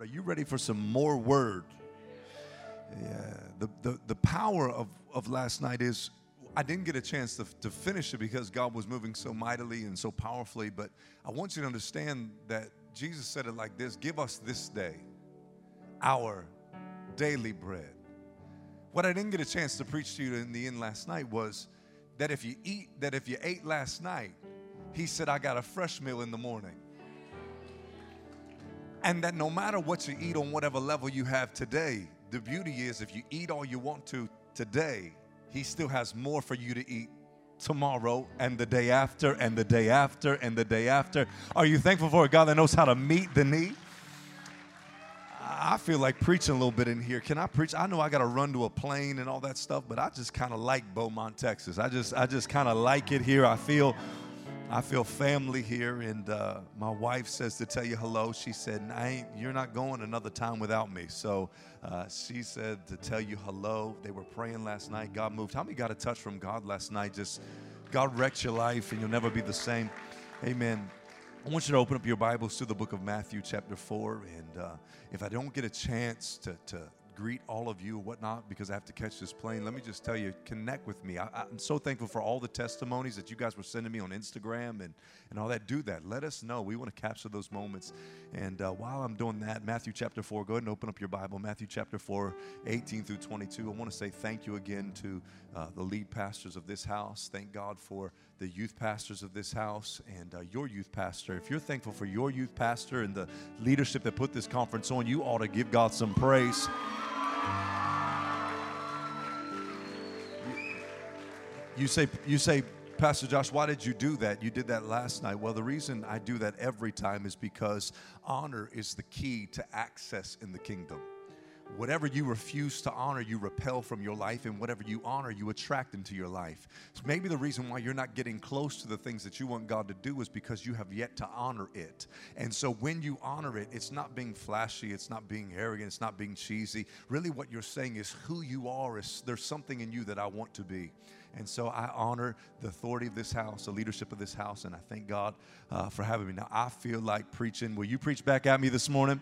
Are you ready for some more word? Yeah. The, the, the power of, of last night is I didn't get a chance to, to finish it because God was moving so mightily and so powerfully. But I want you to understand that Jesus said it like this Give us this day our daily bread. What I didn't get a chance to preach to you in the end last night was that if you eat, that if you ate last night, he said, I got a fresh meal in the morning. And that no matter what you eat on whatever level you have today, the beauty is if you eat all you want to today, he still has more for you to eat tomorrow and the day after and the day after and the day after. Are you thankful for a God that knows how to meet the need? I feel like preaching a little bit in here. Can I preach? I know I got to run to a plane and all that stuff, but I just kind of like Beaumont, Texas. I just I just kind of like it here. I feel I feel family here, and uh, my wife says to tell you hello. She said, I ain't, "You're not going another time without me." So uh, she said to tell you hello. They were praying last night. God moved. How many got a touch from God last night? Just God wrecked your life, and you'll never be the same. Amen. I want you to open up your Bibles to the book of Matthew, chapter 4. And uh, if I don't get a chance to, to greet all of you whatnot because I have to catch this plane, let me just tell you, connect with me. I, am so thankful for all the testimonies that you guys were sending me on Instagram and, and all that. Do that. Let us know. We want to capture those moments. And uh, while I'm doing that, Matthew chapter 4, go ahead and open up your Bible. Matthew chapter 4, 18 through 22. I want to say thank you again to uh, the lead pastors of this house. Thank God for the youth pastors of this house and uh, your youth pastor. If you're thankful for your youth pastor and the leadership that put this conference on, you ought to give God some praise. You say, you say, Pastor Josh, why did you do that? You did that last night. Well, the reason I do that every time is because honor is the key to access in the kingdom. Whatever you refuse to honor, you repel from your life, and whatever you honor, you attract into your life. So maybe the reason why you're not getting close to the things that you want God to do is because you have yet to honor it. And so when you honor it, it's not being flashy, it's not being arrogant, it's not being cheesy. Really, what you're saying is who you are, is there's something in you that I want to be. And so I honor the authority of this house, the leadership of this house, and I thank God uh, for having me. Now, I feel like preaching. Will you preach back at me this morning?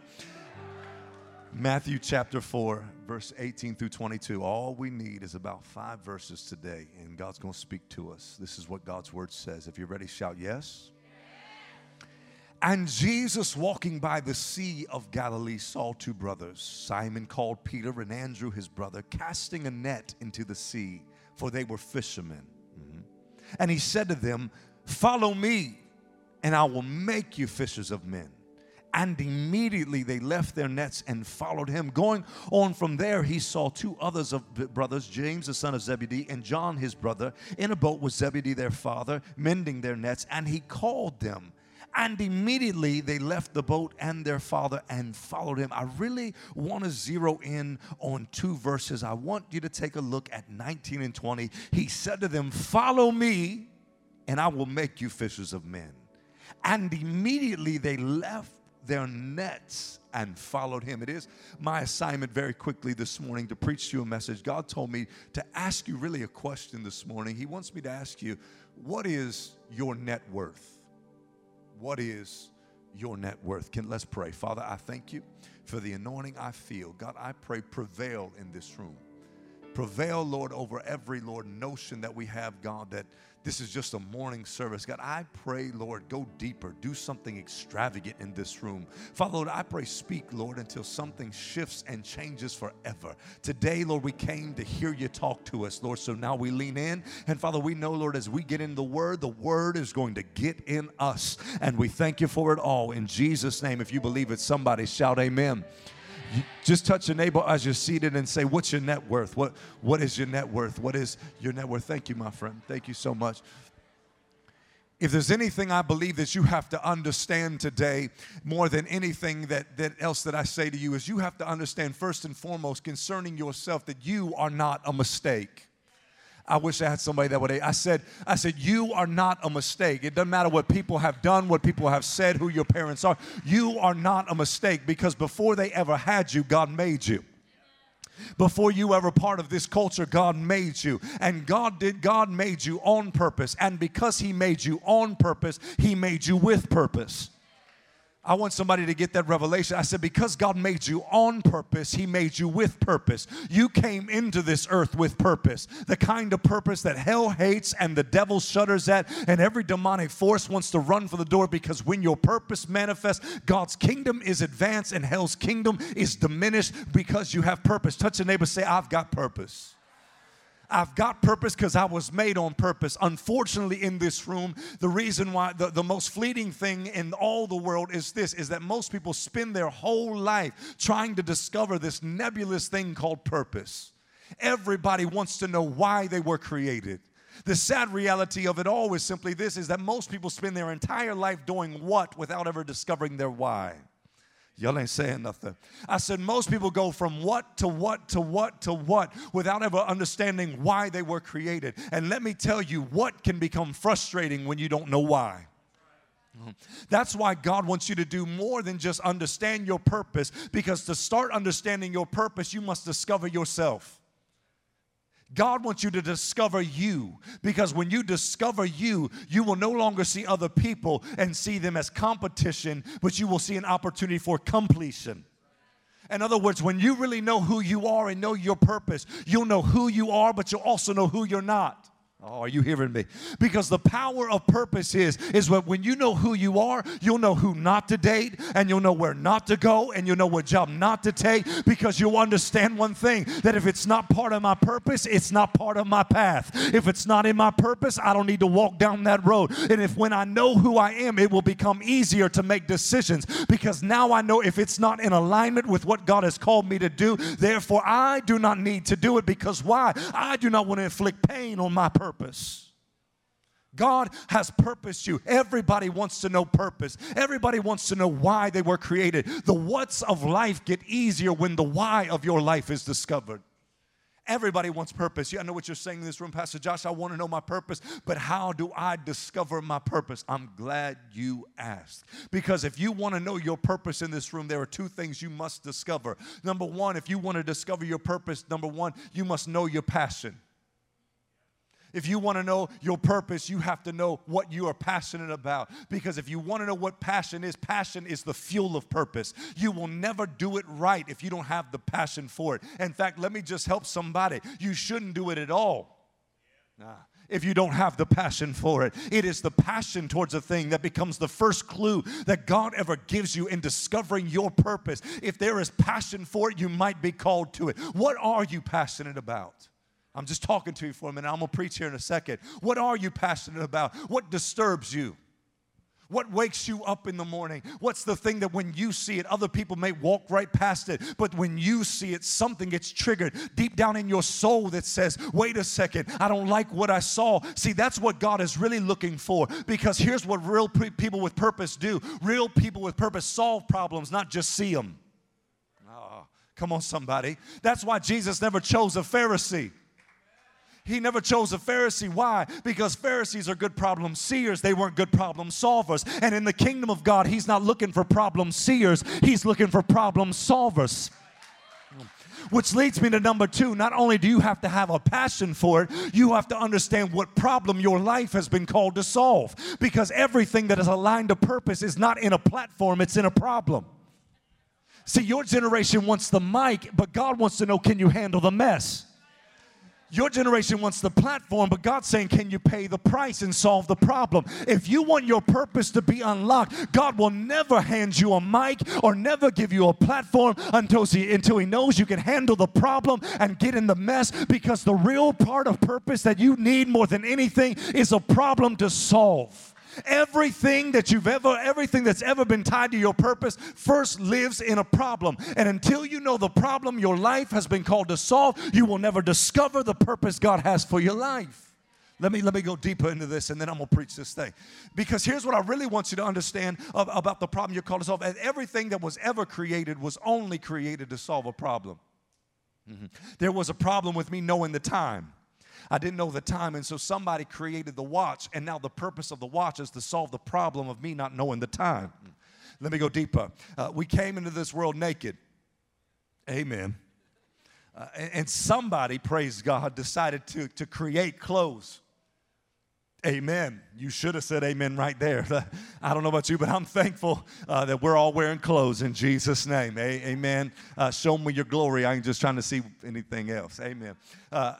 Matthew chapter 4, verse 18 through 22. All we need is about five verses today, and God's going to speak to us. This is what God's word says. If you're ready, shout yes. And Jesus, walking by the Sea of Galilee, saw two brothers, Simon called Peter and Andrew his brother, casting a net into the sea, for they were fishermen. Mm-hmm. And he said to them, Follow me, and I will make you fishers of men. And immediately they left their nets and followed him. Going on from there, he saw two others of brothers, James the son of Zebedee and John his brother, in a boat with Zebedee their father, mending their nets, and he called them. And immediately they left the boat and their father and followed him. I really want to zero in on two verses. I want you to take a look at 19 and 20. He said to them, Follow me, and I will make you fishers of men. And immediately they left their nets and followed him. It is my assignment very quickly this morning to preach to you a message. God told me to ask you really a question this morning. He wants me to ask you, what is your net worth? What is your net worth? Can let's pray. Father, I thank you for the anointing I feel. God, I pray prevail in this room. Prevail, Lord, over every Lord notion that we have, God, that this is just a morning service. God, I pray, Lord, go deeper. Do something extravagant in this room. Father, Lord, I pray, speak, Lord, until something shifts and changes forever. Today, Lord, we came to hear you talk to us, Lord. So now we lean in. And Father, we know, Lord, as we get in the word, the word is going to get in us. And we thank you for it all. In Jesus' name, if you believe it, somebody shout amen. Just touch your neighbor as you're seated and say, What's your net worth? What, what is your net worth? What is your net worth? Thank you, my friend. Thank you so much. If there's anything I believe that you have to understand today, more than anything that, that else that I say to you, is you have to understand first and foremost concerning yourself that you are not a mistake. I wish I had somebody that would. I said, I said, you are not a mistake. It doesn't matter what people have done, what people have said, who your parents are. You are not a mistake because before they ever had you, God made you. Before you ever part of this culture, God made you. And God did, God made you on purpose. And because He made you on purpose, He made you with purpose. I want somebody to get that revelation. I said, because God made you on purpose, He made you with purpose. You came into this earth with purpose. The kind of purpose that hell hates and the devil shudders at, and every demonic force wants to run for the door because when your purpose manifests, God's kingdom is advanced and hell's kingdom is diminished because you have purpose. Touch a neighbor, say, I've got purpose. I've got purpose because I was made on purpose. Unfortunately, in this room, the reason why the, the most fleeting thing in all the world is this is that most people spend their whole life trying to discover this nebulous thing called purpose. Everybody wants to know why they were created. The sad reality of it all is simply this is that most people spend their entire life doing what without ever discovering their why. Y'all ain't saying nothing. I said, most people go from what to what to what to what without ever understanding why they were created. And let me tell you, what can become frustrating when you don't know why. That's why God wants you to do more than just understand your purpose, because to start understanding your purpose, you must discover yourself. God wants you to discover you because when you discover you, you will no longer see other people and see them as competition, but you will see an opportunity for completion. In other words, when you really know who you are and know your purpose, you'll know who you are, but you'll also know who you're not. Oh, are you hearing me? Because the power of purpose is is when, when you know who you are, you'll know who not to date, and you'll know where not to go, and you'll know what job not to take, because you'll understand one thing that if it's not part of my purpose, it's not part of my path. If it's not in my purpose, I don't need to walk down that road. And if when I know who I am, it will become easier to make decisions because now I know if it's not in alignment with what God has called me to do, therefore I do not need to do it because why? I do not want to inflict pain on my purpose purpose. God has purposed you. Everybody wants to know purpose. Everybody wants to know why they were created. The what's of life get easier when the why of your life is discovered. Everybody wants purpose. Yeah, I know what you're saying in this room, Pastor Josh. I want to know my purpose, but how do I discover my purpose? I'm glad you asked. Because if you want to know your purpose in this room, there are two things you must discover. Number one, if you want to discover your purpose, number one, you must know your passion. If you want to know your purpose, you have to know what you are passionate about. Because if you want to know what passion is, passion is the fuel of purpose. You will never do it right if you don't have the passion for it. In fact, let me just help somebody. You shouldn't do it at all. Nah if you don't have the passion for it. It is the passion towards a thing that becomes the first clue that God ever gives you in discovering your purpose. If there is passion for it, you might be called to it. What are you passionate about? I'm just talking to you for a minute. I'm going to preach here in a second. What are you passionate about? What disturbs you? What wakes you up in the morning? What's the thing that when you see it, other people may walk right past it, but when you see it, something gets triggered deep down in your soul that says, wait a second, I don't like what I saw. See, that's what God is really looking for because here's what real people with purpose do real people with purpose solve problems, not just see them. Oh, ah, come on, somebody. That's why Jesus never chose a Pharisee. He never chose a Pharisee. Why? Because Pharisees are good problem seers. They weren't good problem solvers. And in the kingdom of God, He's not looking for problem seers, He's looking for problem solvers. Which leads me to number two. Not only do you have to have a passion for it, you have to understand what problem your life has been called to solve. Because everything that is aligned to purpose is not in a platform, it's in a problem. See, your generation wants the mic, but God wants to know can you handle the mess? Your generation wants the platform, but God's saying, Can you pay the price and solve the problem? If you want your purpose to be unlocked, God will never hand you a mic or never give you a platform until he, until he knows you can handle the problem and get in the mess because the real part of purpose that you need more than anything is a problem to solve. Everything that you've ever, everything that's ever been tied to your purpose first lives in a problem. And until you know the problem your life has been called to solve, you will never discover the purpose God has for your life. Let me, let me go deeper into this and then I'm gonna preach this thing. Because here's what I really want you to understand of, about the problem you're called to solve. And everything that was ever created was only created to solve a problem. Mm-hmm. There was a problem with me knowing the time. I didn't know the time. And so somebody created the watch, and now the purpose of the watch is to solve the problem of me not knowing the time. Let me go deeper. Uh, we came into this world naked. Amen. Uh, and, somebody, praise God, decided to, to create clothes. Amen. You should have said amen right there. I don't know about you, but I'm thankful uh, that we're all wearing clothes in Jesus' name. A- amen. Uh, show me your glory. I ain't just trying to see anything else. Amen. Uh,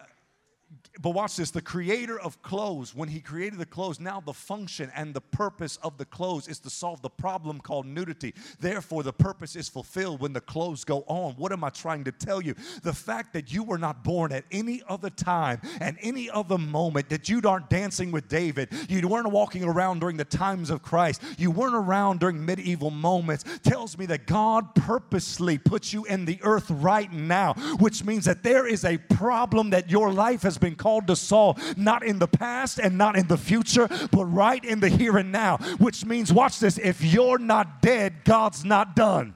but watch this the creator of clothes, when he created the clothes, now the function and the purpose of the clothes is to solve the problem called nudity. Therefore, the purpose is fulfilled when the clothes go on. What am I trying to tell you? The fact that you were not born at any other time and any other moment, that you aren't dancing with David, you weren't walking around during the times of Christ, you weren't around during medieval moments, tells me that God purposely puts you in the earth right now, which means that there is a problem that your life has been to solve, not in the past and not in the future, but right in the here and now, which means, watch this, if you're not dead, God's not done.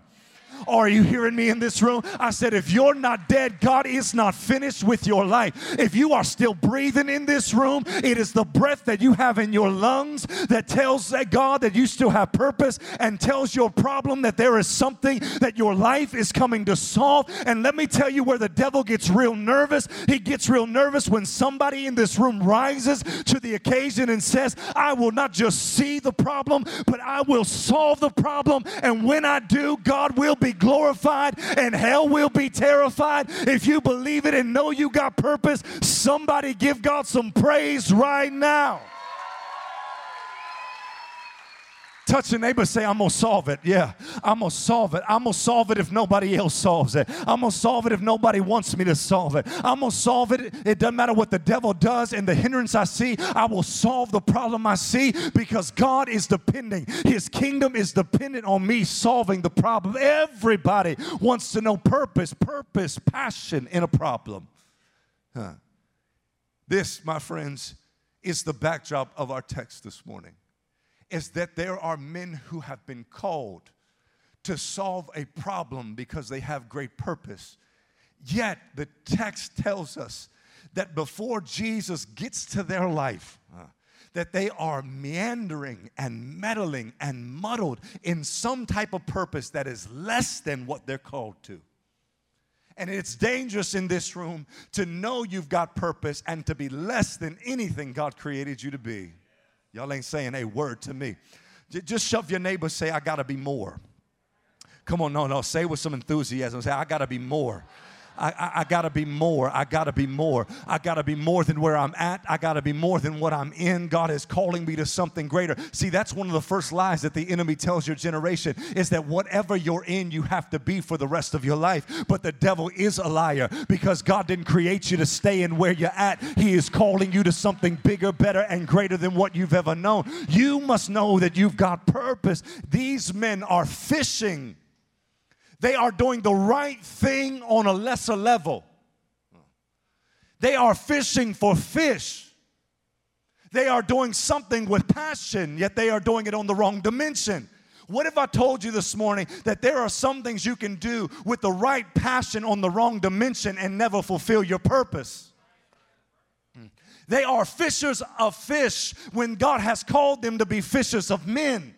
Are you hearing me in this room? I said, if you're not dead, God is not finished with your life. If you are still breathing in this room, it is the breath that you have in your lungs that tells that God that you still have purpose and tells your problem that there is something that your life is coming to solve. And let me tell you where the devil gets real nervous. He gets real nervous when somebody in this room rises to the occasion and says, I will not just see the problem, but I will solve the problem. And when I do, God will be glorified and hell will be terrified. If you believe it and know you got purpose, somebody give God some praise right now. Touch your neighbor, say, I'm gonna solve it. Yeah, I'm gonna solve it. I'm gonna solve it if nobody else solves it. I'm gonna solve it if nobody wants me to solve it. I'm gonna solve it. It doesn't matter what the devil does and the hindrance I see, I will solve the problem I see because God is depending. His kingdom is dependent on me solving the problem. Everybody wants to know purpose, purpose, passion in a problem. Huh. This, my friends, is the backdrop of our text this morning is that there are men who have been called to solve a problem because they have great purpose. Yet the text tells us that before Jesus gets to their life, uh, that they are meandering and meddling and muddled in some type of purpose that is less than what they're called to. And it's dangerous in this room to know you've got purpose and to be less than anything God created you to be. Y'all ain't saying a word to me. Just shove your neighbor, say, I gotta be more. Come on, no, no, say with some enthusiasm. Say, I gotta be more. I, I, I, gotta be more. I gotta be more. I gotta be more than where I'm at. I gotta be more than what I'm in. God is calling me to something greater. See, that's one of the first lies that the enemy tells your generation is that whatever you're in, you have to be for the rest of your life. But the devil is a liar because God didn't create you to stay in where you're at. He is calling you to something bigger, better, and greater than what you've ever known. You must know that you've got purpose. These men are fishing they are doing the right thing on a lesser level. They are fishing for fish. They are doing something with passion, yet they are doing it on the wrong dimension. What if I told you this morning that there are some things you can do with the right passion on the wrong dimension and never fulfill your purpose? They are fishers of fish when God has called them to be fishers of men.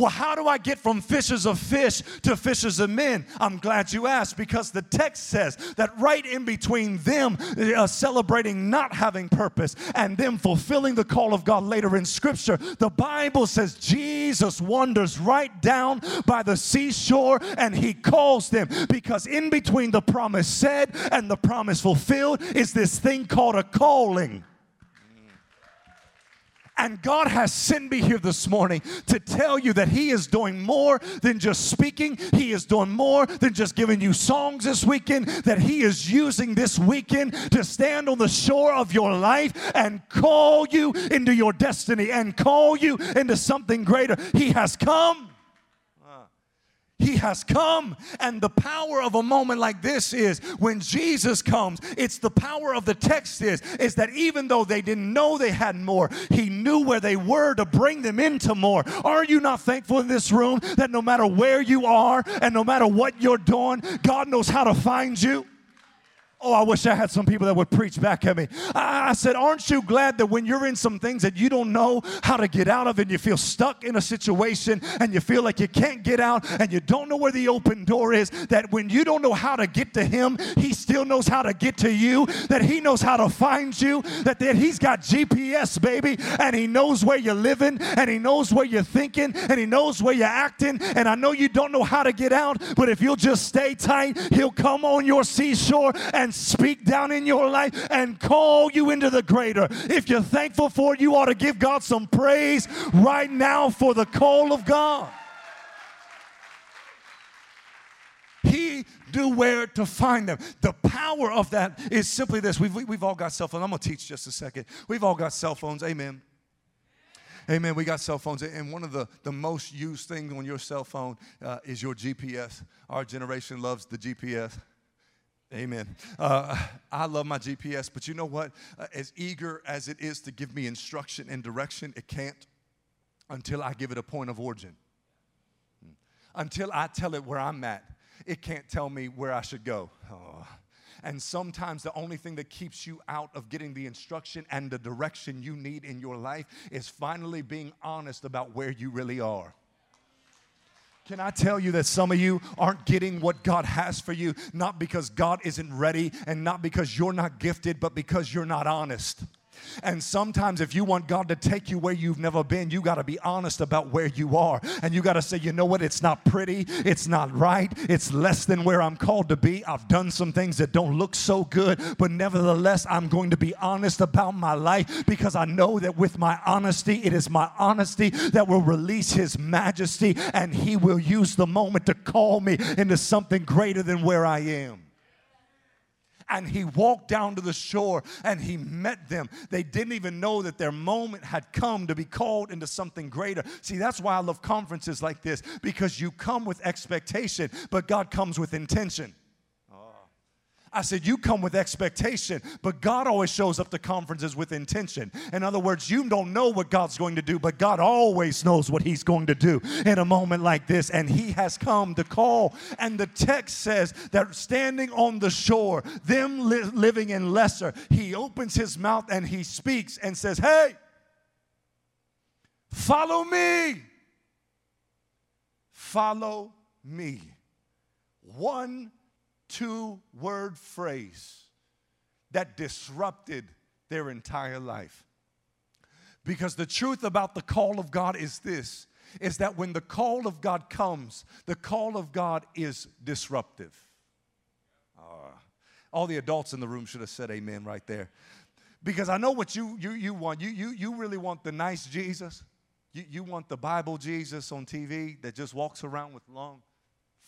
Well, how do I get from fishers of fish to fishers of men? I'm glad you asked because the text says that right in between them uh, celebrating not having purpose and them fulfilling the call of God later in Scripture, the Bible says Jesus wanders right down by the seashore and he calls them because in between the promise said and the promise fulfilled is this thing called a calling. And God has sent me here this morning to tell you that He is doing more than just speaking. He is doing more than just giving you songs this weekend. That He is using this weekend to stand on the shore of your life and call you into your destiny and call you into something greater. He has come he has come. And the power of a moment like this is when Jesus comes, it's the power of the text is, is that even though they didn't know they had more, He knew where they were to bring them into more. Are you not thankful in this room that no matter where you are and no matter what you're doing, God knows how to find you? Oh, I wish I had some people that would preach back at me. I, said, Aren't you glad that when you're in some things that you don't know how to get out of and you feel stuck in a situation and you feel like you can't get out and you don't know where the open door is, that when you don't know how to get to Him, He still knows how to get to you, that He knows how to find you, that, that He's got GPS, baby, and He knows where you're living and He knows where you're thinking and He knows where you're acting. And I know you don't know how to get out, but if you'll just stay tight, He'll come on your seashore and and speak down in your life and call you into the greater. If you're thankful for it, you ought to give God some praise right now for the call of God. He knew where to find them. The power of that is simply this. We've, we've all got cell phones. I'm going to teach just a second. We've all got cell phones. Amen. Amen. We got cell phones, and one of the, the most used things on your cell phone uh, is your GPS. Our generation loves the GPS. Amen. Uh, I love my GPS, but you know what? Uh, as eager as it is to give me instruction and direction, it can't until I give it a point of origin. Until I tell it where I'm at, it can't tell me where I should go. Oh. And sometimes the only thing that keeps you out of getting the instruction and the direction you need in your life is finally being honest about where you really are. Can I tell you that some of you aren't getting what God has for you, not because God isn't ready and not because you're not gifted, but because you're not honest? And sometimes, if you want God to take you where you've never been, you got to be honest about where you are. And you got to say, you know what? It's not pretty. It's not right. It's less than where I'm called to be. I've done some things that don't look so good, but nevertheless, I'm going to be honest about my life because I know that with my honesty, it is my honesty that will release His majesty and He will use the moment to call me into something greater than where I am and he walked down to the shore and he met them. They didn't even know that their moment had come to be called into something greater. See, that's why I love conferences like this because you come with expectation, but God comes with intention. I said, You come with expectation, but God always shows up to conferences with intention. In other words, you don't know what God's going to do, but God always knows what He's going to do in a moment like this. And He has come to call. And the text says that standing on the shore, them li- living in lesser, He opens His mouth and He speaks and says, Hey, follow me. Follow me. One two word phrase that disrupted their entire life. Because the truth about the call of God is this is that when the call of God comes, the call of God is disruptive. Uh, all the adults in the room should have said amen right there. Because I know what you, you, you want. You, you, you really want the nice Jesus. You, you want the Bible Jesus on TV that just walks around with long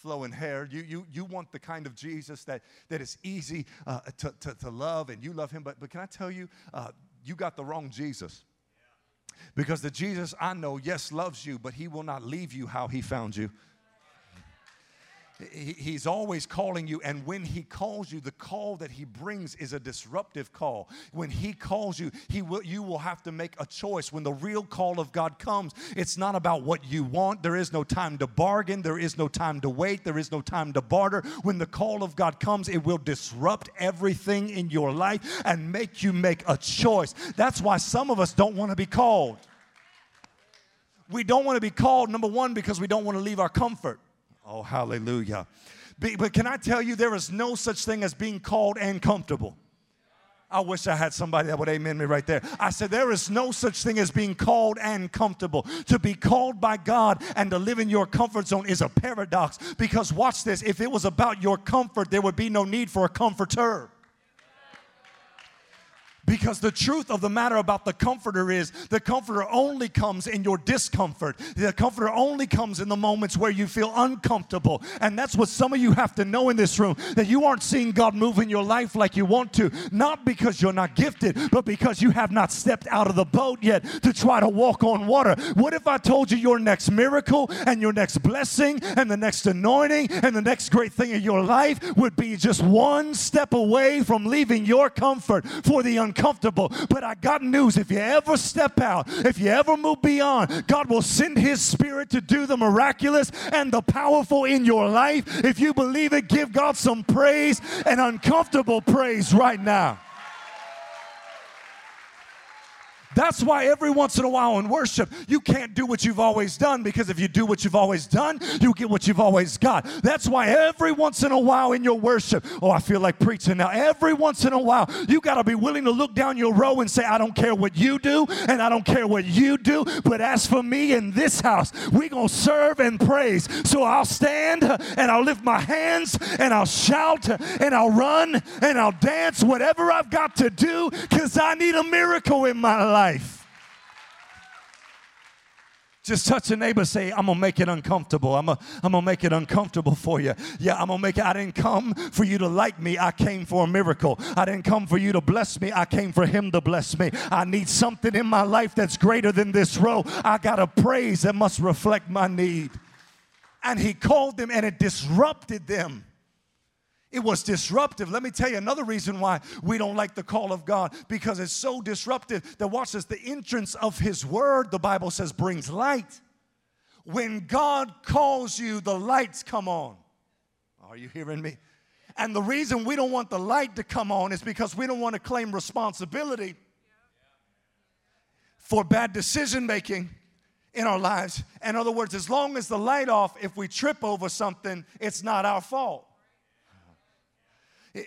flowing hair. You, you, you want the kind of Jesus that, that is easy uh, to, to, to, love and you love him. But, but can I tell you, uh, you got the wrong Jesus. Because the Jesus I know, yes, loves you, but he will not leave you how he found you he's always calling you and when he calls you the call that he brings is a disruptive call. When he calls you he will you will have to make a choice. When the real call of god comes it's not about what you want. There is no time to bargain. There is no time to wait. There is no time to barter. When the call of god comes it will disrupt everything in your life and make you make a choice. That's why some of us don't want to be called. We don't want to be called number one because we don't want to leave our comfort Oh, hallelujah. But can I tell you, there is no such thing as being called and comfortable. I wish I had somebody that would amen me right there. I said, There is no such thing as being called and comfortable. To be called by God and to live in your comfort zone is a paradox because, watch this, if it was about your comfort, there would be no need for a comforter. Because the truth of the matter about the comforter is the comforter only comes in your discomfort. The comforter only comes in the moments where you feel uncomfortable. And that's what some of you have to know in this room that you aren't seeing God move in your life like you want to, not because you're not gifted, but because you have not stepped out of the boat yet to try to walk on water. What if I told you your next miracle and your next blessing and the next anointing and the next great thing in your life would be just one step away from leaving your comfort for the uncomfortable? Uncomfortable. But I got news if you ever step out, if you ever move beyond, God will send His Spirit to do the miraculous and the powerful in your life. If you believe it, give God some praise and uncomfortable praise right now. That's why every once in a while in worship, you can't do what you've always done because if you do what you've always done, you get what you've always got. That's why every once in a while in your worship, oh, I feel like preaching now. Every once in a while, you got to be willing to look down your row and say, I don't care what you do and I don't care what you do, but as for me in this house, we're going to serve and praise. So I'll stand and I'll lift my hands and I'll shout and I'll run and I'll dance, whatever I've got to do, because I need a miracle in my life life. Just touch a neighbor, say, I'm gonna make it uncomfortable. I'm gonna, I'm gonna make it uncomfortable for you. Yeah, I'm gonna make it. I didn't come for you to like me, I came for a miracle. I didn't come for you to bless me, I came for Him to bless me. I need something in my life that's greater than this row. I got a praise that must reflect my need. And He called them and it disrupted them. It was disruptive. Let me tell you another reason why we don't like the call of God because it's so disruptive that watch this the entrance of His Word, the Bible says, brings light. When God calls you, the lights come on. Are you hearing me? And the reason we don't want the light to come on is because we don't want to claim responsibility for bad decision making in our lives. In other words, as long as the light off, if we trip over something, it's not our fault.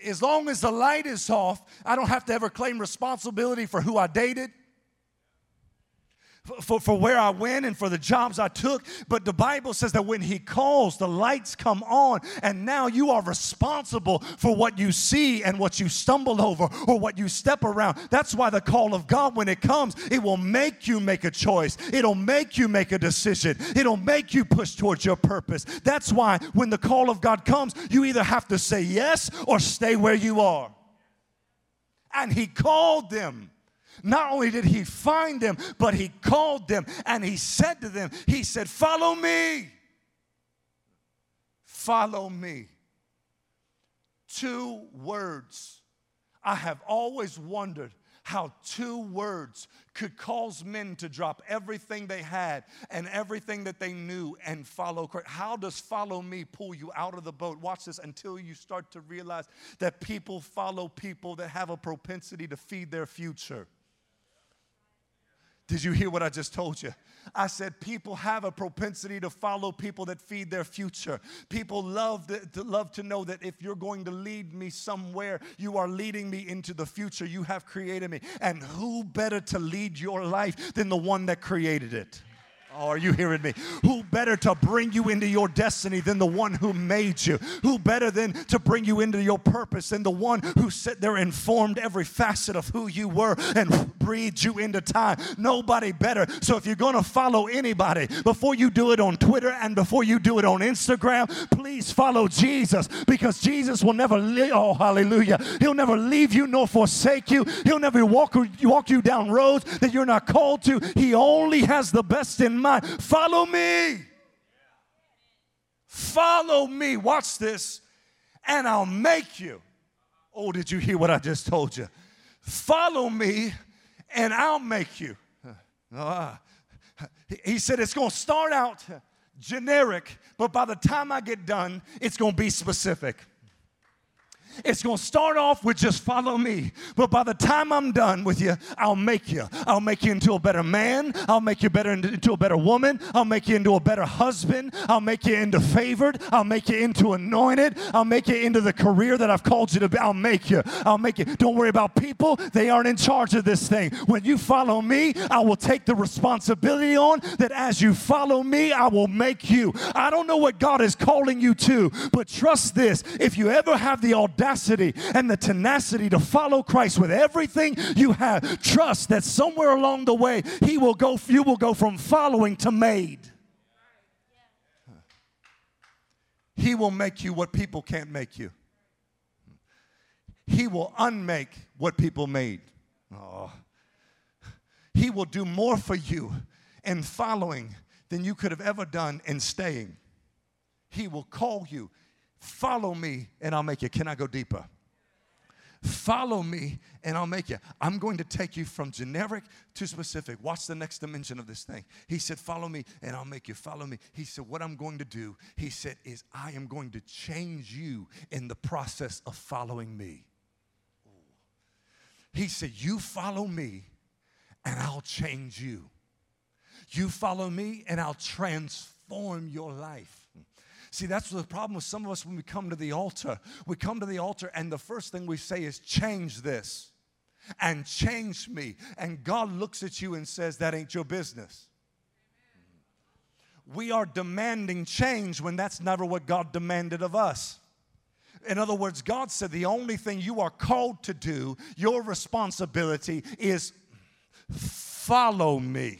As long as the light is off, I don't have to ever claim responsibility for who I dated for, for where I went and for the jobs I took. But the Bible says that when He calls, the lights come on, and now you are responsible for what you see and what you stumble over or what you step around. That's why the call of God, when it comes, it will make you make a choice, it'll make you make a decision, it'll make you push towards your purpose. That's why when the call of God comes, you either have to say yes or stay where you are. And He called them. Not only did he find them, but he called them and he said to them, He said, Follow me. Follow me. Two words. I have always wondered how two words could cause men to drop everything they had and everything that they knew and follow Christ. How does follow me pull you out of the boat? Watch this until you start to realize that people follow people that have a propensity to feed their future. Did you hear what I just told you? I said people have a propensity to follow people that feed their future. People love to, to, love to know that if you're going to lead me somewhere, you are leading me into the future you have created me. And who better to lead your life than the one that created it? Oh, are you hearing me? Who better to bring you into your destiny than the one who made you? Who better than to bring you into your purpose than the one who sat there and formed every facet of who you were and breathed you into time? Nobody better. So if you're going to follow anybody, before you do it on Twitter and before you do it on Instagram, please follow Jesus because Jesus will never, leave, oh, hallelujah. He'll never leave you nor forsake you. He'll never walk, walk you down roads that you're not called to. He only has the best in mind mind. Follow me. Follow me. Watch this, and I'll make you. Oh, did you hear what I just told you? Follow me, and I'll make you. Uh, he said it's going to start out generic, but by the time I get done, it's going to be specific. It's going to start off with just follow me. But by the time I'm done with you, I'll make you. I'll make you into a better man. I'll make you better into a better woman. I'll make you into a better husband. I'll make you into favored. I'll make you into anointed. I'll make you into the career that I've called you to be. I'll make you. I'll make you. Don't worry about people. They aren't in charge of this thing. When you follow me, I will take the responsibility on that as you follow me, I will make you. I don't know what God is calling you to, but trust this. If you ever have the audacity and the tenacity to follow Christ with everything you have, trust that somewhere along the way, He will go, you will go from following to made. He will make you what people can't make you. He will unmake what people made. Oh. He will do more for you in following than you could have ever done in staying. He will call you. Follow me and I'll make you. Can I go deeper? Follow me and I'll make you. I'm going to take you from generic to specific. Watch the next dimension of this thing. He said, Follow me, and I'll make you. Follow me. He said, What I'm going to do, he said, is I am going to change you in the process of following me. He said, You follow me, and I'll change you. You follow me, and I'll transform your life. See, that's the problem with some of us when we come to the altar. We come to the altar, and the first thing we say is, Change this and change me. And God looks at you and says, That ain't your business. We are demanding change when that's never what God demanded of us. In other words, God said the only thing you are called to do, your responsibility is follow me.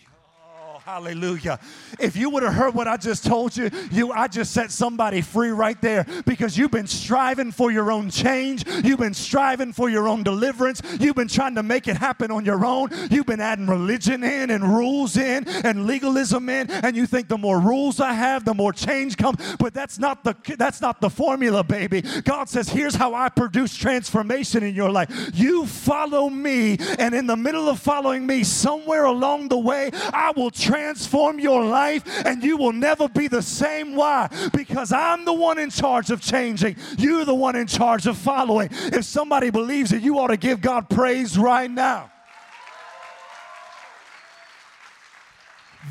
Hallelujah. If you would have heard what I just told you, you I just set somebody free right there because you've been striving for your own change. You've been striving for your own deliverance. You've been trying to make it happen on your own. You've been adding religion in and rules in and legalism in and you think the more rules I have, the more change comes. But that's not the that's not the formula, baby. God says, "Here's how I produce transformation in your life. You follow me and in the middle of following me, somewhere along the way, I will transform transform your life and you will never be the same. Why? Because I'm the one in charge of changing. You're the one in charge of following. If somebody believes it, you ought to give God praise right now.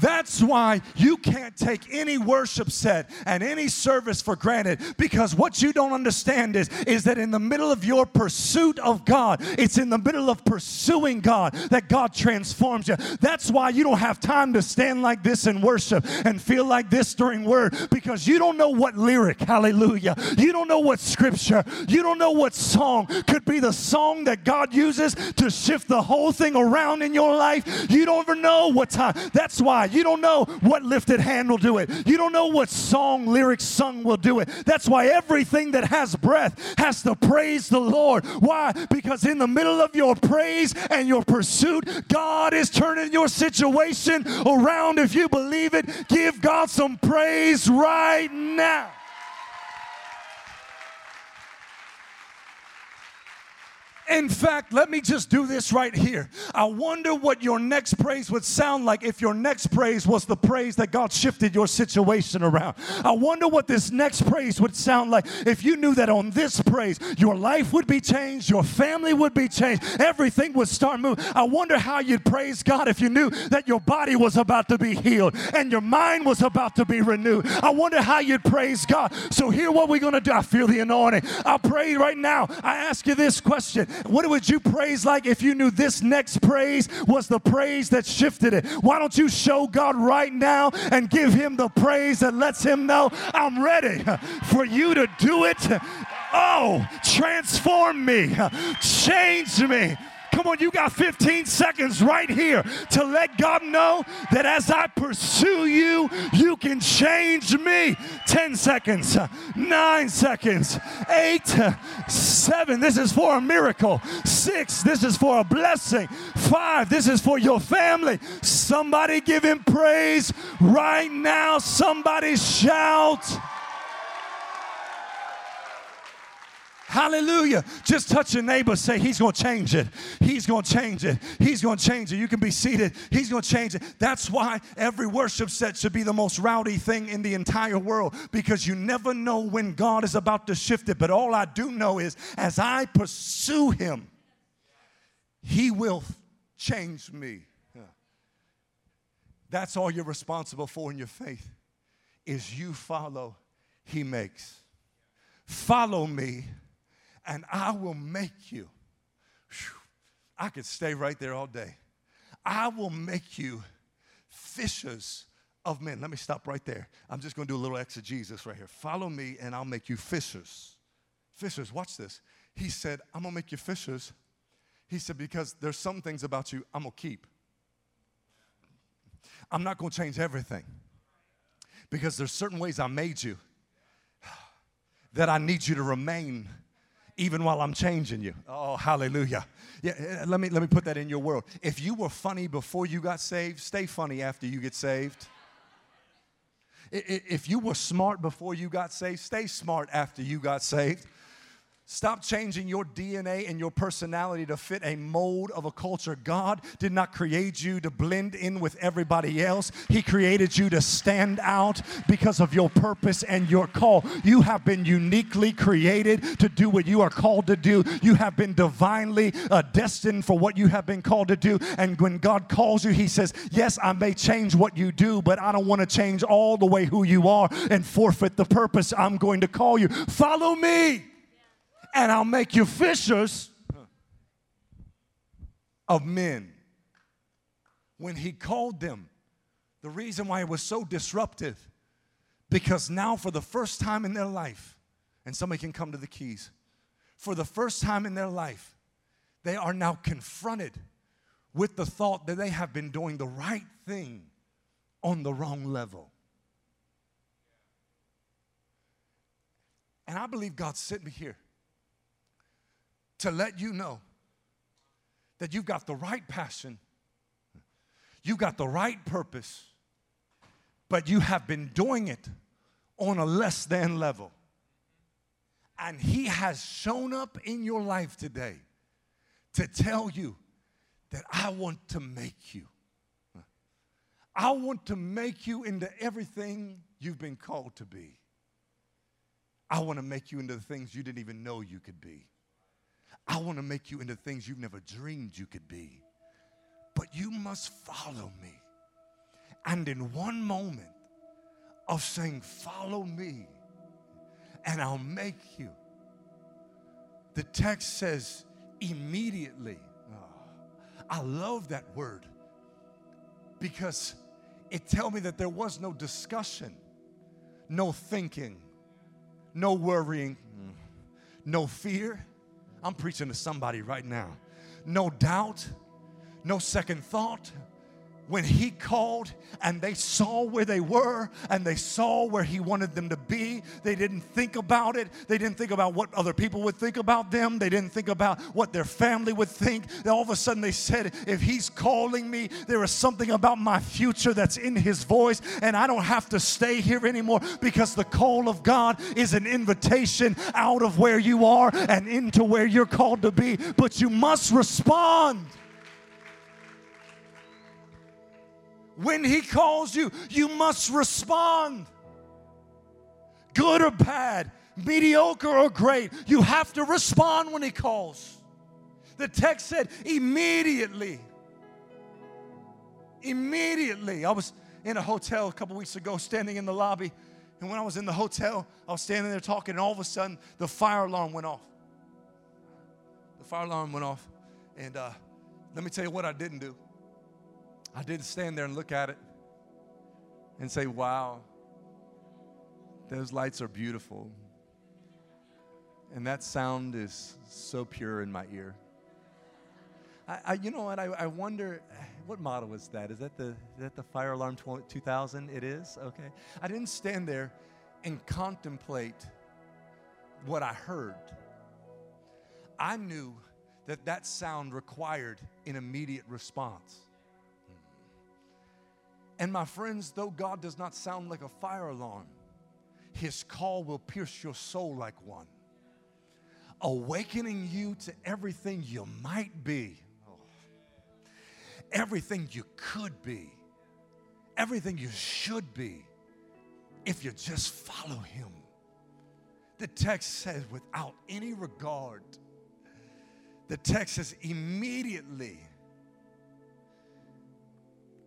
That's why you can't take any worship set and any service for granted because what you don't understand is, is that in the middle of your pursuit of God, it's in the middle of pursuing God that God transforms you. That's why you don't have time to stand like this and worship and feel like this during word because you don't know what lyric, hallelujah, you don't know what scripture, you don't know what song could be the song that God uses to shift the whole thing around in your life. You don't ever know what time. That's why you don't know what lifted hand will do it. You don't know what song lyrics sung will do it. That's why everything that has breath has to praise the Lord. Why? Because in the middle of your praise and your pursuit, God is turning your situation around. If you believe it, give God some praise right now. In fact, let me just do this right here. I wonder what your next praise would sound like if your next praise was the praise that God shifted your situation around. I wonder what this next praise would sound like if you knew that on this praise your life would be changed, your family would be changed, everything would start moving. I wonder how you'd praise God if you knew that your body was about to be healed and your mind was about to be renewed. I wonder how you'd praise God. So, here what we're going to do. I feel the anointing. I'll pray right now. I ask you this question what would you praise like if you knew this next praise was the praise that shifted it? Why don't you show God right now and give Him the praise that lets Him know I'm ready for you to do it? Oh, transform me, change me. Come on, you got 15 seconds right here to let God know that as I pursue you, you can change me. 10 seconds, 9 seconds, 8, 7. This is for a miracle. 6. This is for a blessing. 5. This is for your family. Somebody give him praise right now. Somebody shout. Hallelujah. Just touch your neighbor, say, He's going to change it. He's going to change it. He's going to change it. You can be seated. He's going to change it. That's why every worship set should be the most rowdy thing in the entire world because you never know when God is about to shift it. But all I do know is as I pursue Him, He will change me. That's all you're responsible for in your faith is you follow, He makes. Follow me and I will make you. Whew, I could stay right there all day. I will make you fishers of men. Let me stop right there. I'm just going to do a little exegesis right here. Follow me, and I'll make you fishers. Fishers, watch this. He said, I'm going to make you fishers. He said, because there's some things about you I'm going to keep. I'm not going to change everything because there's certain ways I made you that I need you to remain even while I'm changing you. Oh, hallelujah. Yeah, eh, let me let me put that in your world. If you were funny before you got saved, stay funny after you get saved. If you were smart before you got saved, stay smart after you got saved. Stop changing your DNA and your personality to fit a mold of a culture. God did not create you to blend in with everybody else. He created you to stand out because of your purpose and your call. You have been uniquely created to do what you are called to do. You have been divinely uh, destined for what you have been called to do. And when God calls you, He says, Yes, I may change what you do, but I don't want to change all the way who you are and forfeit the purpose I'm going to call you. Follow me and I'll make you fishers of men. When he called them, the reason why it was so disruptive, because now for the first time in their life, and somebody can come to the keys, for the first time in their life, they are now confronted with the thought that they have been doing the right thing on the wrong level. And I believe God sent me here to let you know that you've got the right passion, you've got the right purpose, but you have been doing it on a less than level. And He has shown up in your life today to tell you that I want to make you. I want to make you into everything you've been called to be. I want to make you into the things you didn't even know you could be. I want to make you into things you've never dreamed you could be. But you must follow me. And in one moment of saying, Follow me, and I'll make you, the text says, immediately. Oh, I love that word because it tells me that there was no discussion, no thinking, no worrying, no fear I'm preaching to somebody right now. No doubt, no second thought, when he called and they saw where they were and they saw where he wanted them to be, they didn't think about it. They didn't think about what other people would think about them. They didn't think about what their family would think. All of a sudden they said, If he's calling me, there is something about my future that's in his voice, and I don't have to stay here anymore because the call of God is an invitation out of where you are and into where you're called to be. But you must respond. When He calls you, you must respond. Good or bad, mediocre or great, you have to respond when He calls. The text said, immediately. Immediately. I was in a hotel a couple weeks ago, standing in the lobby. And when I was in the hotel, I was standing there talking, and all of a sudden, the fire alarm went off. The fire alarm went off. And uh, let me tell you what I didn't do. I didn't stand there and look at it and say, wow, those lights are beautiful. And that sound is so pure in my ear. I, I you know what? I, I, wonder what model is that? Is that the is that the fire alarm 2000? It is. Okay. I didn't stand there and contemplate what I heard. I knew that that sound required an immediate response. And my friends, though God does not sound like a fire alarm, his call will pierce your soul like one, awakening you to everything you might be, everything you could be, everything you should be if you just follow him. The text says, without any regard, the text says, immediately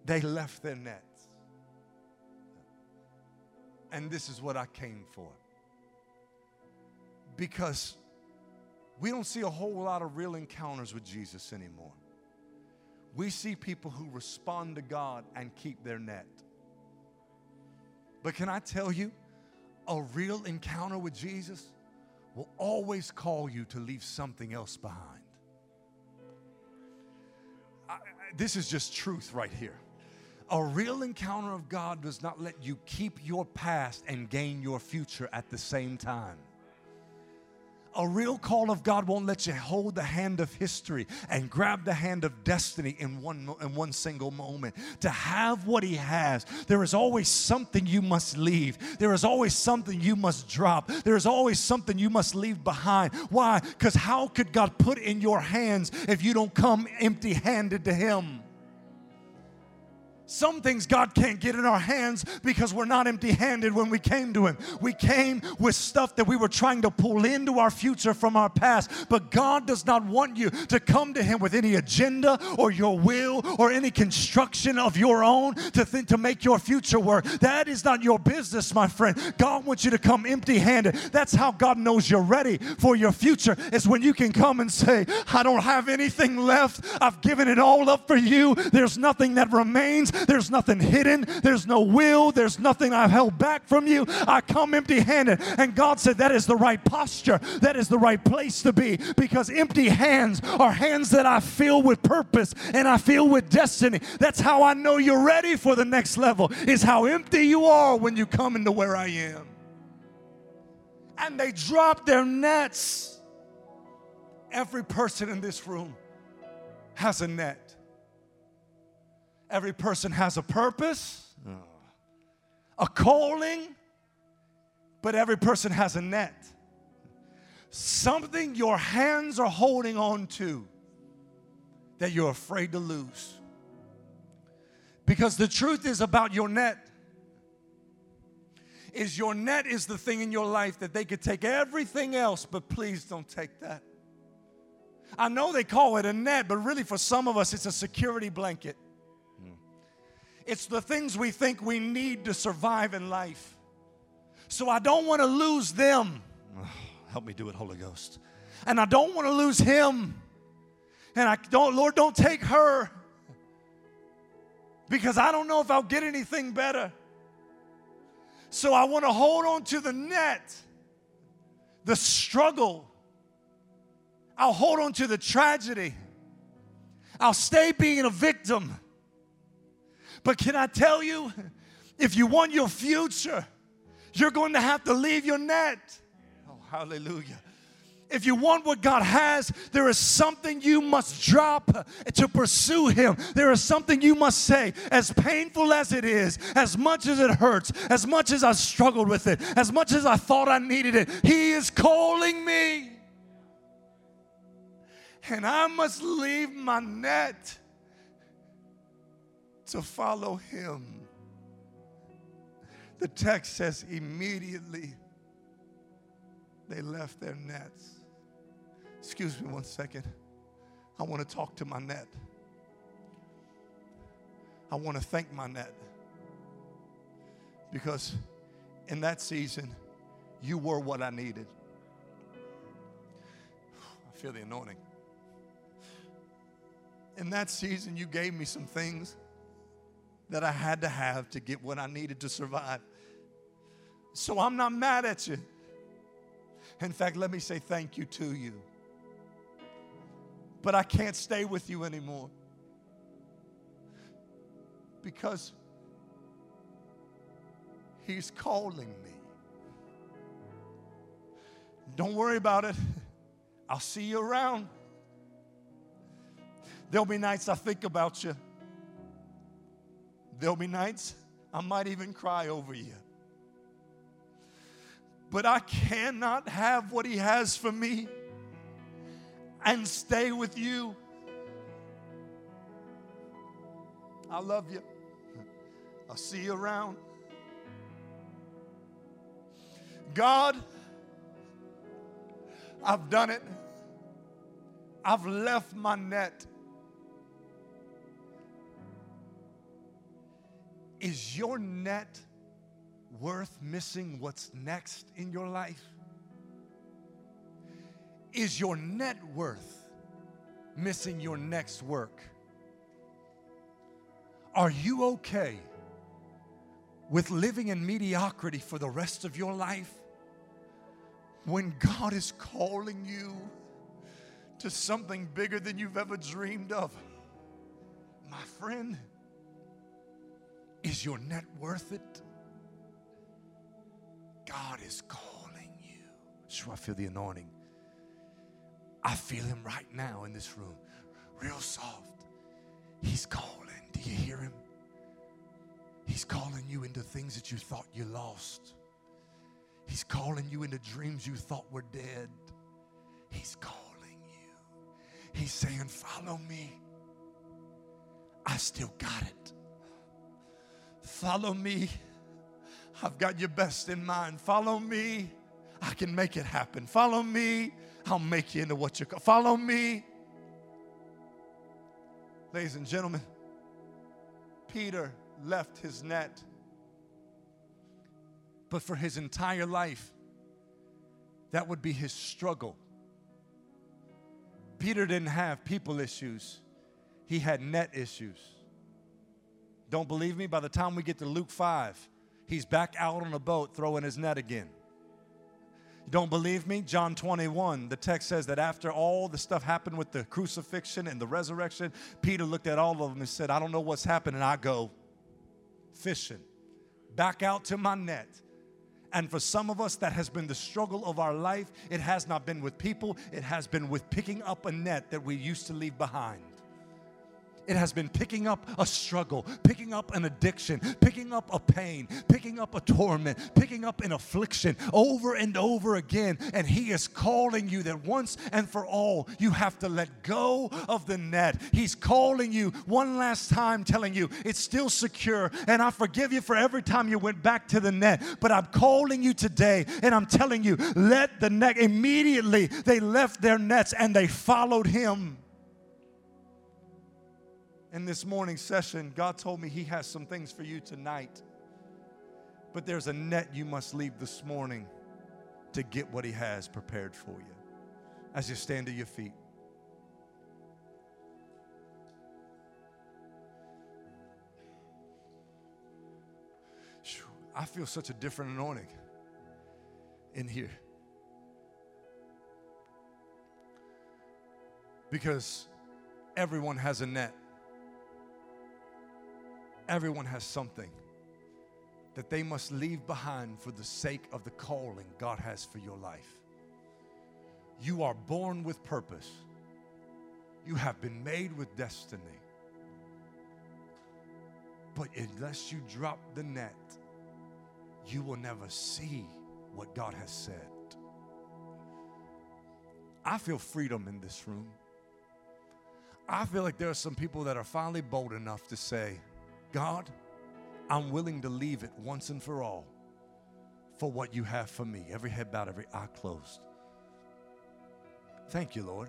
they left their nets. And this is what I came for. Because we don't see a whole lot of real encounters with Jesus anymore. We see people who respond to God and keep their net. But can I tell you, a real encounter with Jesus will always call you to leave something else behind. I, I, this is just truth right here. A real encounter of God does not let you keep your past and gain your future at the same time. a real call of God won't let you hold the hand of history and grab the hand of destiny in one, in one single moment. To have what He has, there is always something you must leave. There is always something you must drop. There is always something you must leave behind. Why? Because how could God put in your hands if you don't come empty handed to Him? Some things God can't get in our hands because we're not empty handed when we came to Him. We came with stuff that we were trying to pull into our future from our past. But God does not want you to come to Him with any agenda or your will or any construction of your own to think to make your future work. That is not your business, my friend. God wants you to come empty handed. That's how God knows you're ready for your future, is when you can come and say, I don't have anything left. I've given it all up for you. There's nothing that remains. There's nothing hidden. There's no will. There's nothing I've held back from you. I come empty handed. And God said that is the right posture. That is the right place to be because empty hands are hands that I fill with purpose and I fill with destiny. That's how I know you're ready for the next level, is how empty you are when you come into where I am. And they drop their nets. Every person in this room has a net. Every person has a purpose, a calling, but every person has a net. Something your hands are holding on to that you're afraid to lose. Because the truth is about your net is your net is the thing in your life that they could take everything else, but please don't take that. I know they call it a net, but really for some of us, it's a security blanket. It's the things we think we need to survive in life. So I don't want to lose them. help me do it, Holy Ghost. And I don't want to lose him. And I don't, Lord, don't take her. Because I don't know if I'll get anything better. So I want to hold on to the net, the struggle. I'll hold on to the tragedy. I'll stay being a victim. But can I tell you, if you want your future, you're going to have to leave your net. Oh, hallelujah. If you want what God has, there is something you must drop to pursue Him. There is something you must say, as painful as it is, as much as it hurts, as much as I struggled with it, as much as I thought I needed it. He is calling me. And I must leave my net to follow him. The text says immediately they left their nets. Excuse me one second. I want to talk to my net. I want to thank my net. Because in that season, you were what I needed. I feel the anointing. In that season, you gave me some things that I had to have to get what I needed to survive. So I'm not mad at you. In fact, let me say thank you to you. But I can't stay with you anymore because He's calling me. Don't worry about it. I'll see you around. There'll be nights I think about you. There'll be nights I might even cry over you. But I cannot have what He has for me and stay with you. I love you. I'll see you around. God, I've done it. I've left my net. Is your net worth missing what's next in your life? Is your net worth missing your next work? Are you okay with living in mediocrity for the rest of your life when God is calling you to something bigger than you've ever dreamed of? My friend, is your net worth it? God is calling you. Sure, I feel the anointing. I feel him right now in this room, real soft. He's calling. Do you hear him? He's calling you into things that you thought you lost. He's calling you into dreams you thought were dead. He's calling you. He's saying, Follow me. I still got it. Follow me. I've got your best in mind. Follow me. I can make it happen. Follow me. I'll make you into what you're. Follow me. Ladies and gentlemen, Peter left his net, but for his entire life, that would be his struggle. Peter didn't have people issues, he had net issues. Don't believe me? By the time we get to Luke 5, he's back out on a boat throwing his net again. You don't believe me? John 21, the text says that after all the stuff happened with the crucifixion and the resurrection, Peter looked at all of them and said, I don't know what's happening. I go fishing, back out to my net. And for some of us, that has been the struggle of our life. It has not been with people, it has been with picking up a net that we used to leave behind. It has been picking up a struggle, picking up an addiction, picking up a pain, picking up a torment, picking up an affliction over and over again. And He is calling you that once and for all, you have to let go of the net. He's calling you one last time, telling you it's still secure. And I forgive you for every time you went back to the net. But I'm calling you today and I'm telling you, let the net. Immediately, they left their nets and they followed Him in this morning session, God told me He has some things for you tonight. But there's a net you must leave this morning to get what He has prepared for you. As you stand to your feet. I feel such a different anointing in here. Because everyone has a net. Everyone has something that they must leave behind for the sake of the calling God has for your life. You are born with purpose, you have been made with destiny. But unless you drop the net, you will never see what God has said. I feel freedom in this room. I feel like there are some people that are finally bold enough to say, God, I'm willing to leave it once and for all for what you have for me. Every head bowed, every eye closed. Thank you, Lord,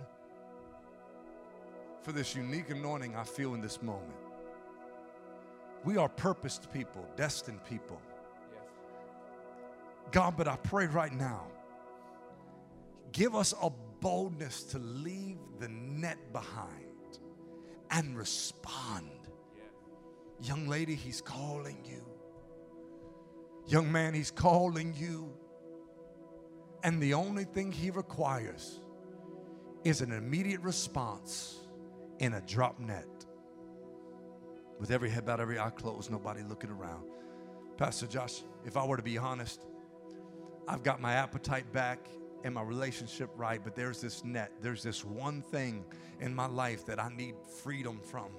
for this unique anointing I feel in this moment. We are purposed people, destined people. Yes. God, but I pray right now, give us a boldness to leave the net behind and respond Young lady, he's calling you. Young man, he's calling you. And the only thing he requires is an immediate response in a drop net. With every head bowed, every eye closed, nobody looking around. Pastor Josh, if I were to be honest, I've got my appetite back and my relationship right, but there's this net. There's this one thing in my life that I need freedom from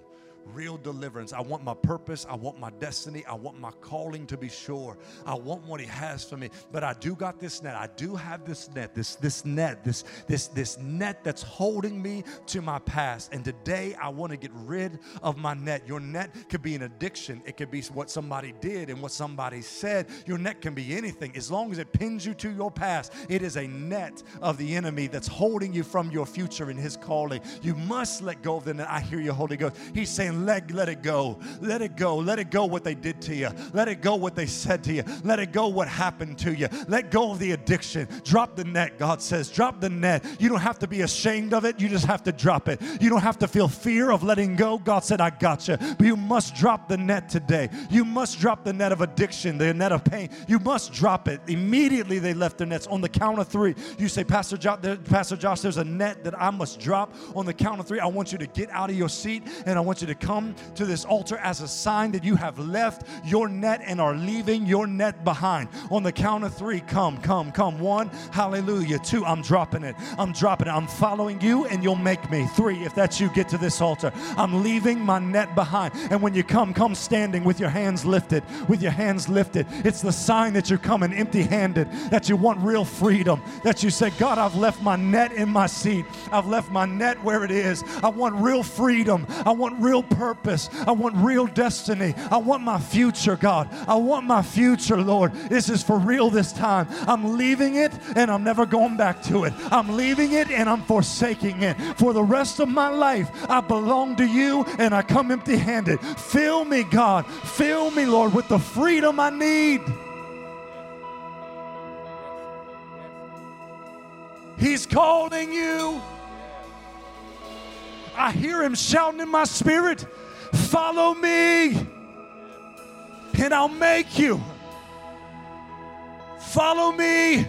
real deliverance. I want my purpose. I want my destiny. I want my calling to be sure. I want what He has for me. But I do got this net. I do have this net. This this net. This this this net that's holding me to my past. And today I want to get rid of my net. Your net could be an addiction. It could be what somebody did and what somebody said. Your net can be anything as long as it pins you to your past. It is a net of the enemy that's holding you from your future and His calling. You must let go of the net. I hear you, Holy Ghost. He's saying saying, let, let it go. Let it go. Let it go what they did to you. Let it go what they said to you. Let it go what happened to you. Let go of the addiction. Drop the net, God says. Drop the net. You don't have to be ashamed of it. You just have to drop it. You don't have to feel fear of letting go. God said, I got you. But you must drop the net today. You must drop the net of addiction, the net of pain. You must drop it. Immediately they left their nets. On the count of three, you say, Pastor Josh, Pastor Josh, there's a net that I must drop. On the count of three, I want you to get out of your seat and I want you to come to this altar as a sign that you have left your net and are leaving your net behind. On the count of three, come, come, come. One, hallelujah. Two, I'm dropping it. I'm dropping it. I'm following you and you'll make me. Three, if that's you, get to this altar. I'm leaving my net behind. And when you come, come standing with your hands lifted, with your hands lifted. It's the sign that you're coming empty handed, that you want real freedom, that you say, God, I've left my net in my seat. I've left my net where it is. I want real freedom. I want real purpose. I want real destiny. I want my future, God. I want my future, Lord. This is for real this time. I'm leaving it and I'm never going back to it. I'm leaving it and I'm forsaking it. For the rest of my life, I belong to you and I come empty handed. Fill me, God. Fill me, Lord, with the freedom I need. He's calling you. I hear him shouting in my spirit, Follow me, and I'll make you. Follow me,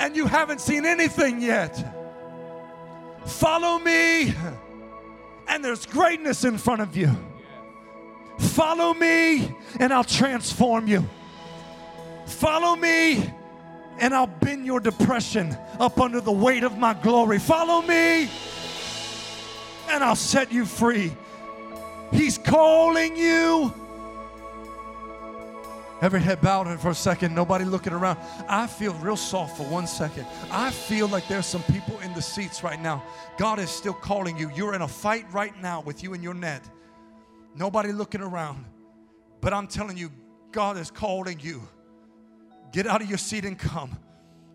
and you haven't seen anything yet. Follow me, and there's greatness in front of you. Follow me, and I'll transform you. Follow me, and I'll bend your depression up under the weight of my glory. Follow me, and I'll set you free. He's calling you. Every head bowed for a second, nobody looking around. I feel real soft for one second. I feel like there's some people in the seats right now. God is still calling you. You're in a fight right now with you and your net. Nobody looking around. But I'm telling you, God is calling you. Get out of your seat and come.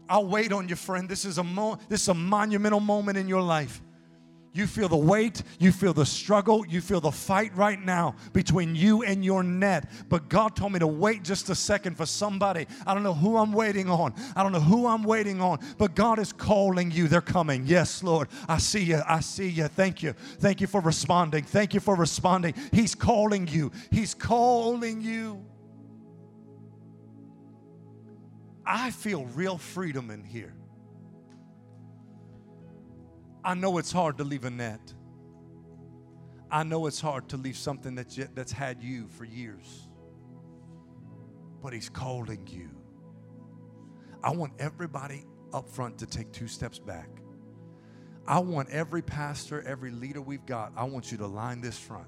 I'll wait on you, friend. This is a mo- this is a monumental moment in your life. You feel the weight, you feel the struggle, you feel the fight right now between you and your net. But God told me to wait just a second for somebody. I don't know who I'm waiting on. I don't know who I'm waiting on, but God is calling you. They're coming. Yes, Lord. I see you. I see you. Thank you. Thank you for responding. Thank you for responding. He's calling you. He's calling you. I feel real freedom in here. I know it's hard to leave a net. I know it's hard to leave something that's, yet, that's had you for years. But He's calling you. I want everybody up front to take two steps back. I want every pastor, every leader we've got, I want you to line this front.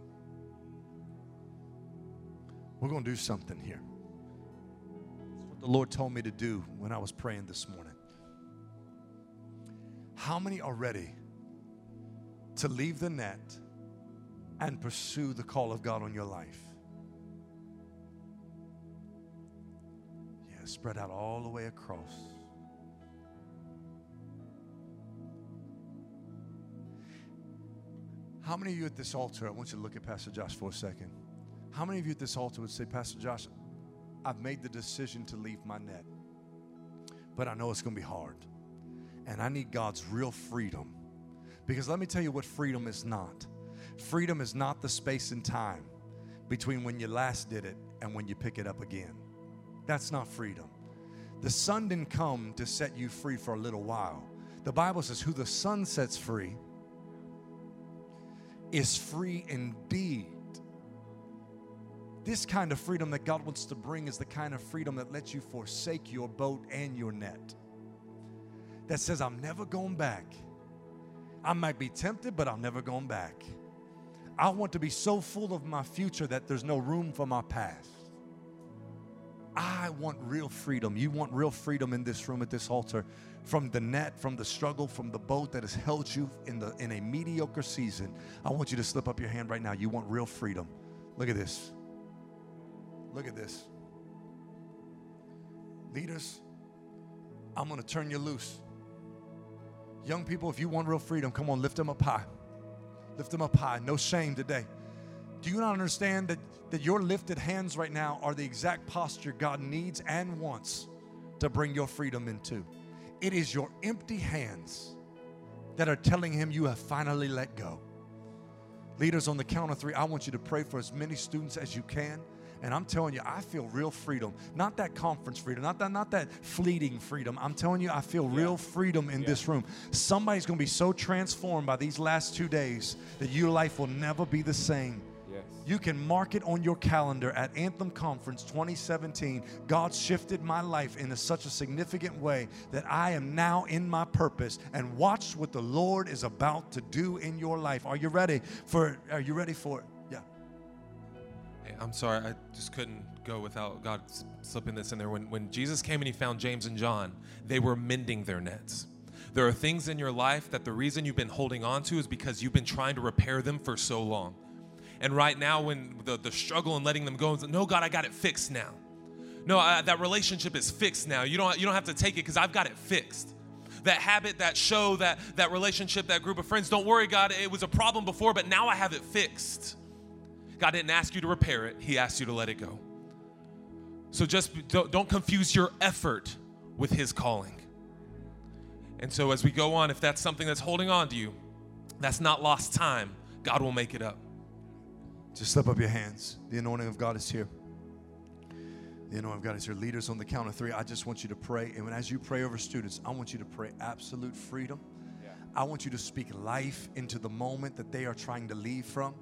We're going to do something here That's what the Lord told me to do when I was praying this morning. How many are ready to leave the net and pursue the call of God on your life? Yeah, spread out all the way across. How many of you at this altar, I want you to look at Pastor Josh for a second. How many of you at this altar would say, Pastor Josh, I've made the decision to leave my net. But I know it's going to be hard. And I need God's real freedom. Because let me tell you what freedom is not freedom is not the space and time between when you last did it and when you pick it up again. That's not freedom. The Son didn't come to set you free for a little while. The Bible says, Who the Son sets free is free indeed. This kind of freedom that God wants to bring is the kind of freedom that lets you forsake your boat and your net. That says, I'm never going back. I might be tempted, but I'm never going back. I want to be so full of my future that there's no room for my past. I want real freedom. You want real freedom in this room at this altar from the net, from the struggle, from the boat that has held you in, the, in a mediocre season. I want you to slip up your hand right now. You want real freedom. Look at this. Look at this. Leaders, I'm going to turn you loose. Young people, if you want real freedom, come on, lift them up high. Lift them up high. No shame today. Do you not understand that, that your lifted hands right now are the exact posture God needs and wants to bring your freedom into? It is your empty hands that are telling Him you have finally let go. Leaders, on the count of three, I want you to pray for as many students as you can. And I'm telling you, I feel real freedom. Not that conference freedom, not that, not that fleeting freedom. I'm telling you, I feel yeah. real freedom in yeah. this room. Somebody's gonna be so transformed by these last two days that your life will never be the same. You can mark it on your calendar at Anthem Conference 2017. God shifted my life in a, such a significant way that I am now in my purpose. And watch what the Lord is about to do in your life. Are you ready for? Are you ready for it? I'm sorry, I just couldn't go without God slipping this in there. When, when Jesus came and he found James and John, they were mending their nets. There are things in your life that the reason you've been holding on to is because you've been trying to repair them for so long. And right now, when the, the struggle and letting them go, no, God, I got it fixed now. No, I, that relationship is fixed now. You don't, you don't have to take it because I've got it fixed. That habit, that show, that, that relationship, that group of friends, don't worry, God, it was a problem before, but now I have it fixed. God didn't ask you to repair it, He asked you to let it go. So just don't, don't confuse your effort with His calling. And so as we go on, if that's something that's holding on to you, that's not lost time, God will make it up. Just slip up your hands. The anointing of God is here. The anointing of God is here. Leaders on the count of three, I just want you to pray. And when, as you pray over students, I want you to pray absolute freedom. I want you to speak life into the moment that they are trying to leave from.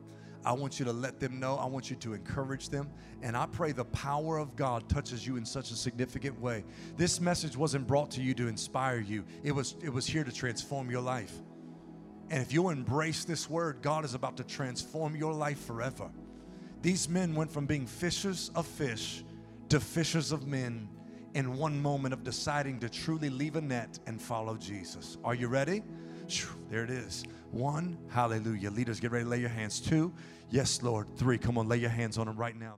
I want you to let them know. I want you to encourage them. And I pray the power of God touches you in such a significant way. This message wasn't brought to you to inspire you, it was, it was here to transform your life. And if you'll embrace this word, God is about to transform your life forever. These men went from being fishers of fish to fishers of men in one moment of deciding to truly leave a net and follow Jesus. Are you ready? There it is. One, hallelujah. Leaders, get ready to lay your hands. Two, yes, Lord. Three, come on, lay your hands on them right now.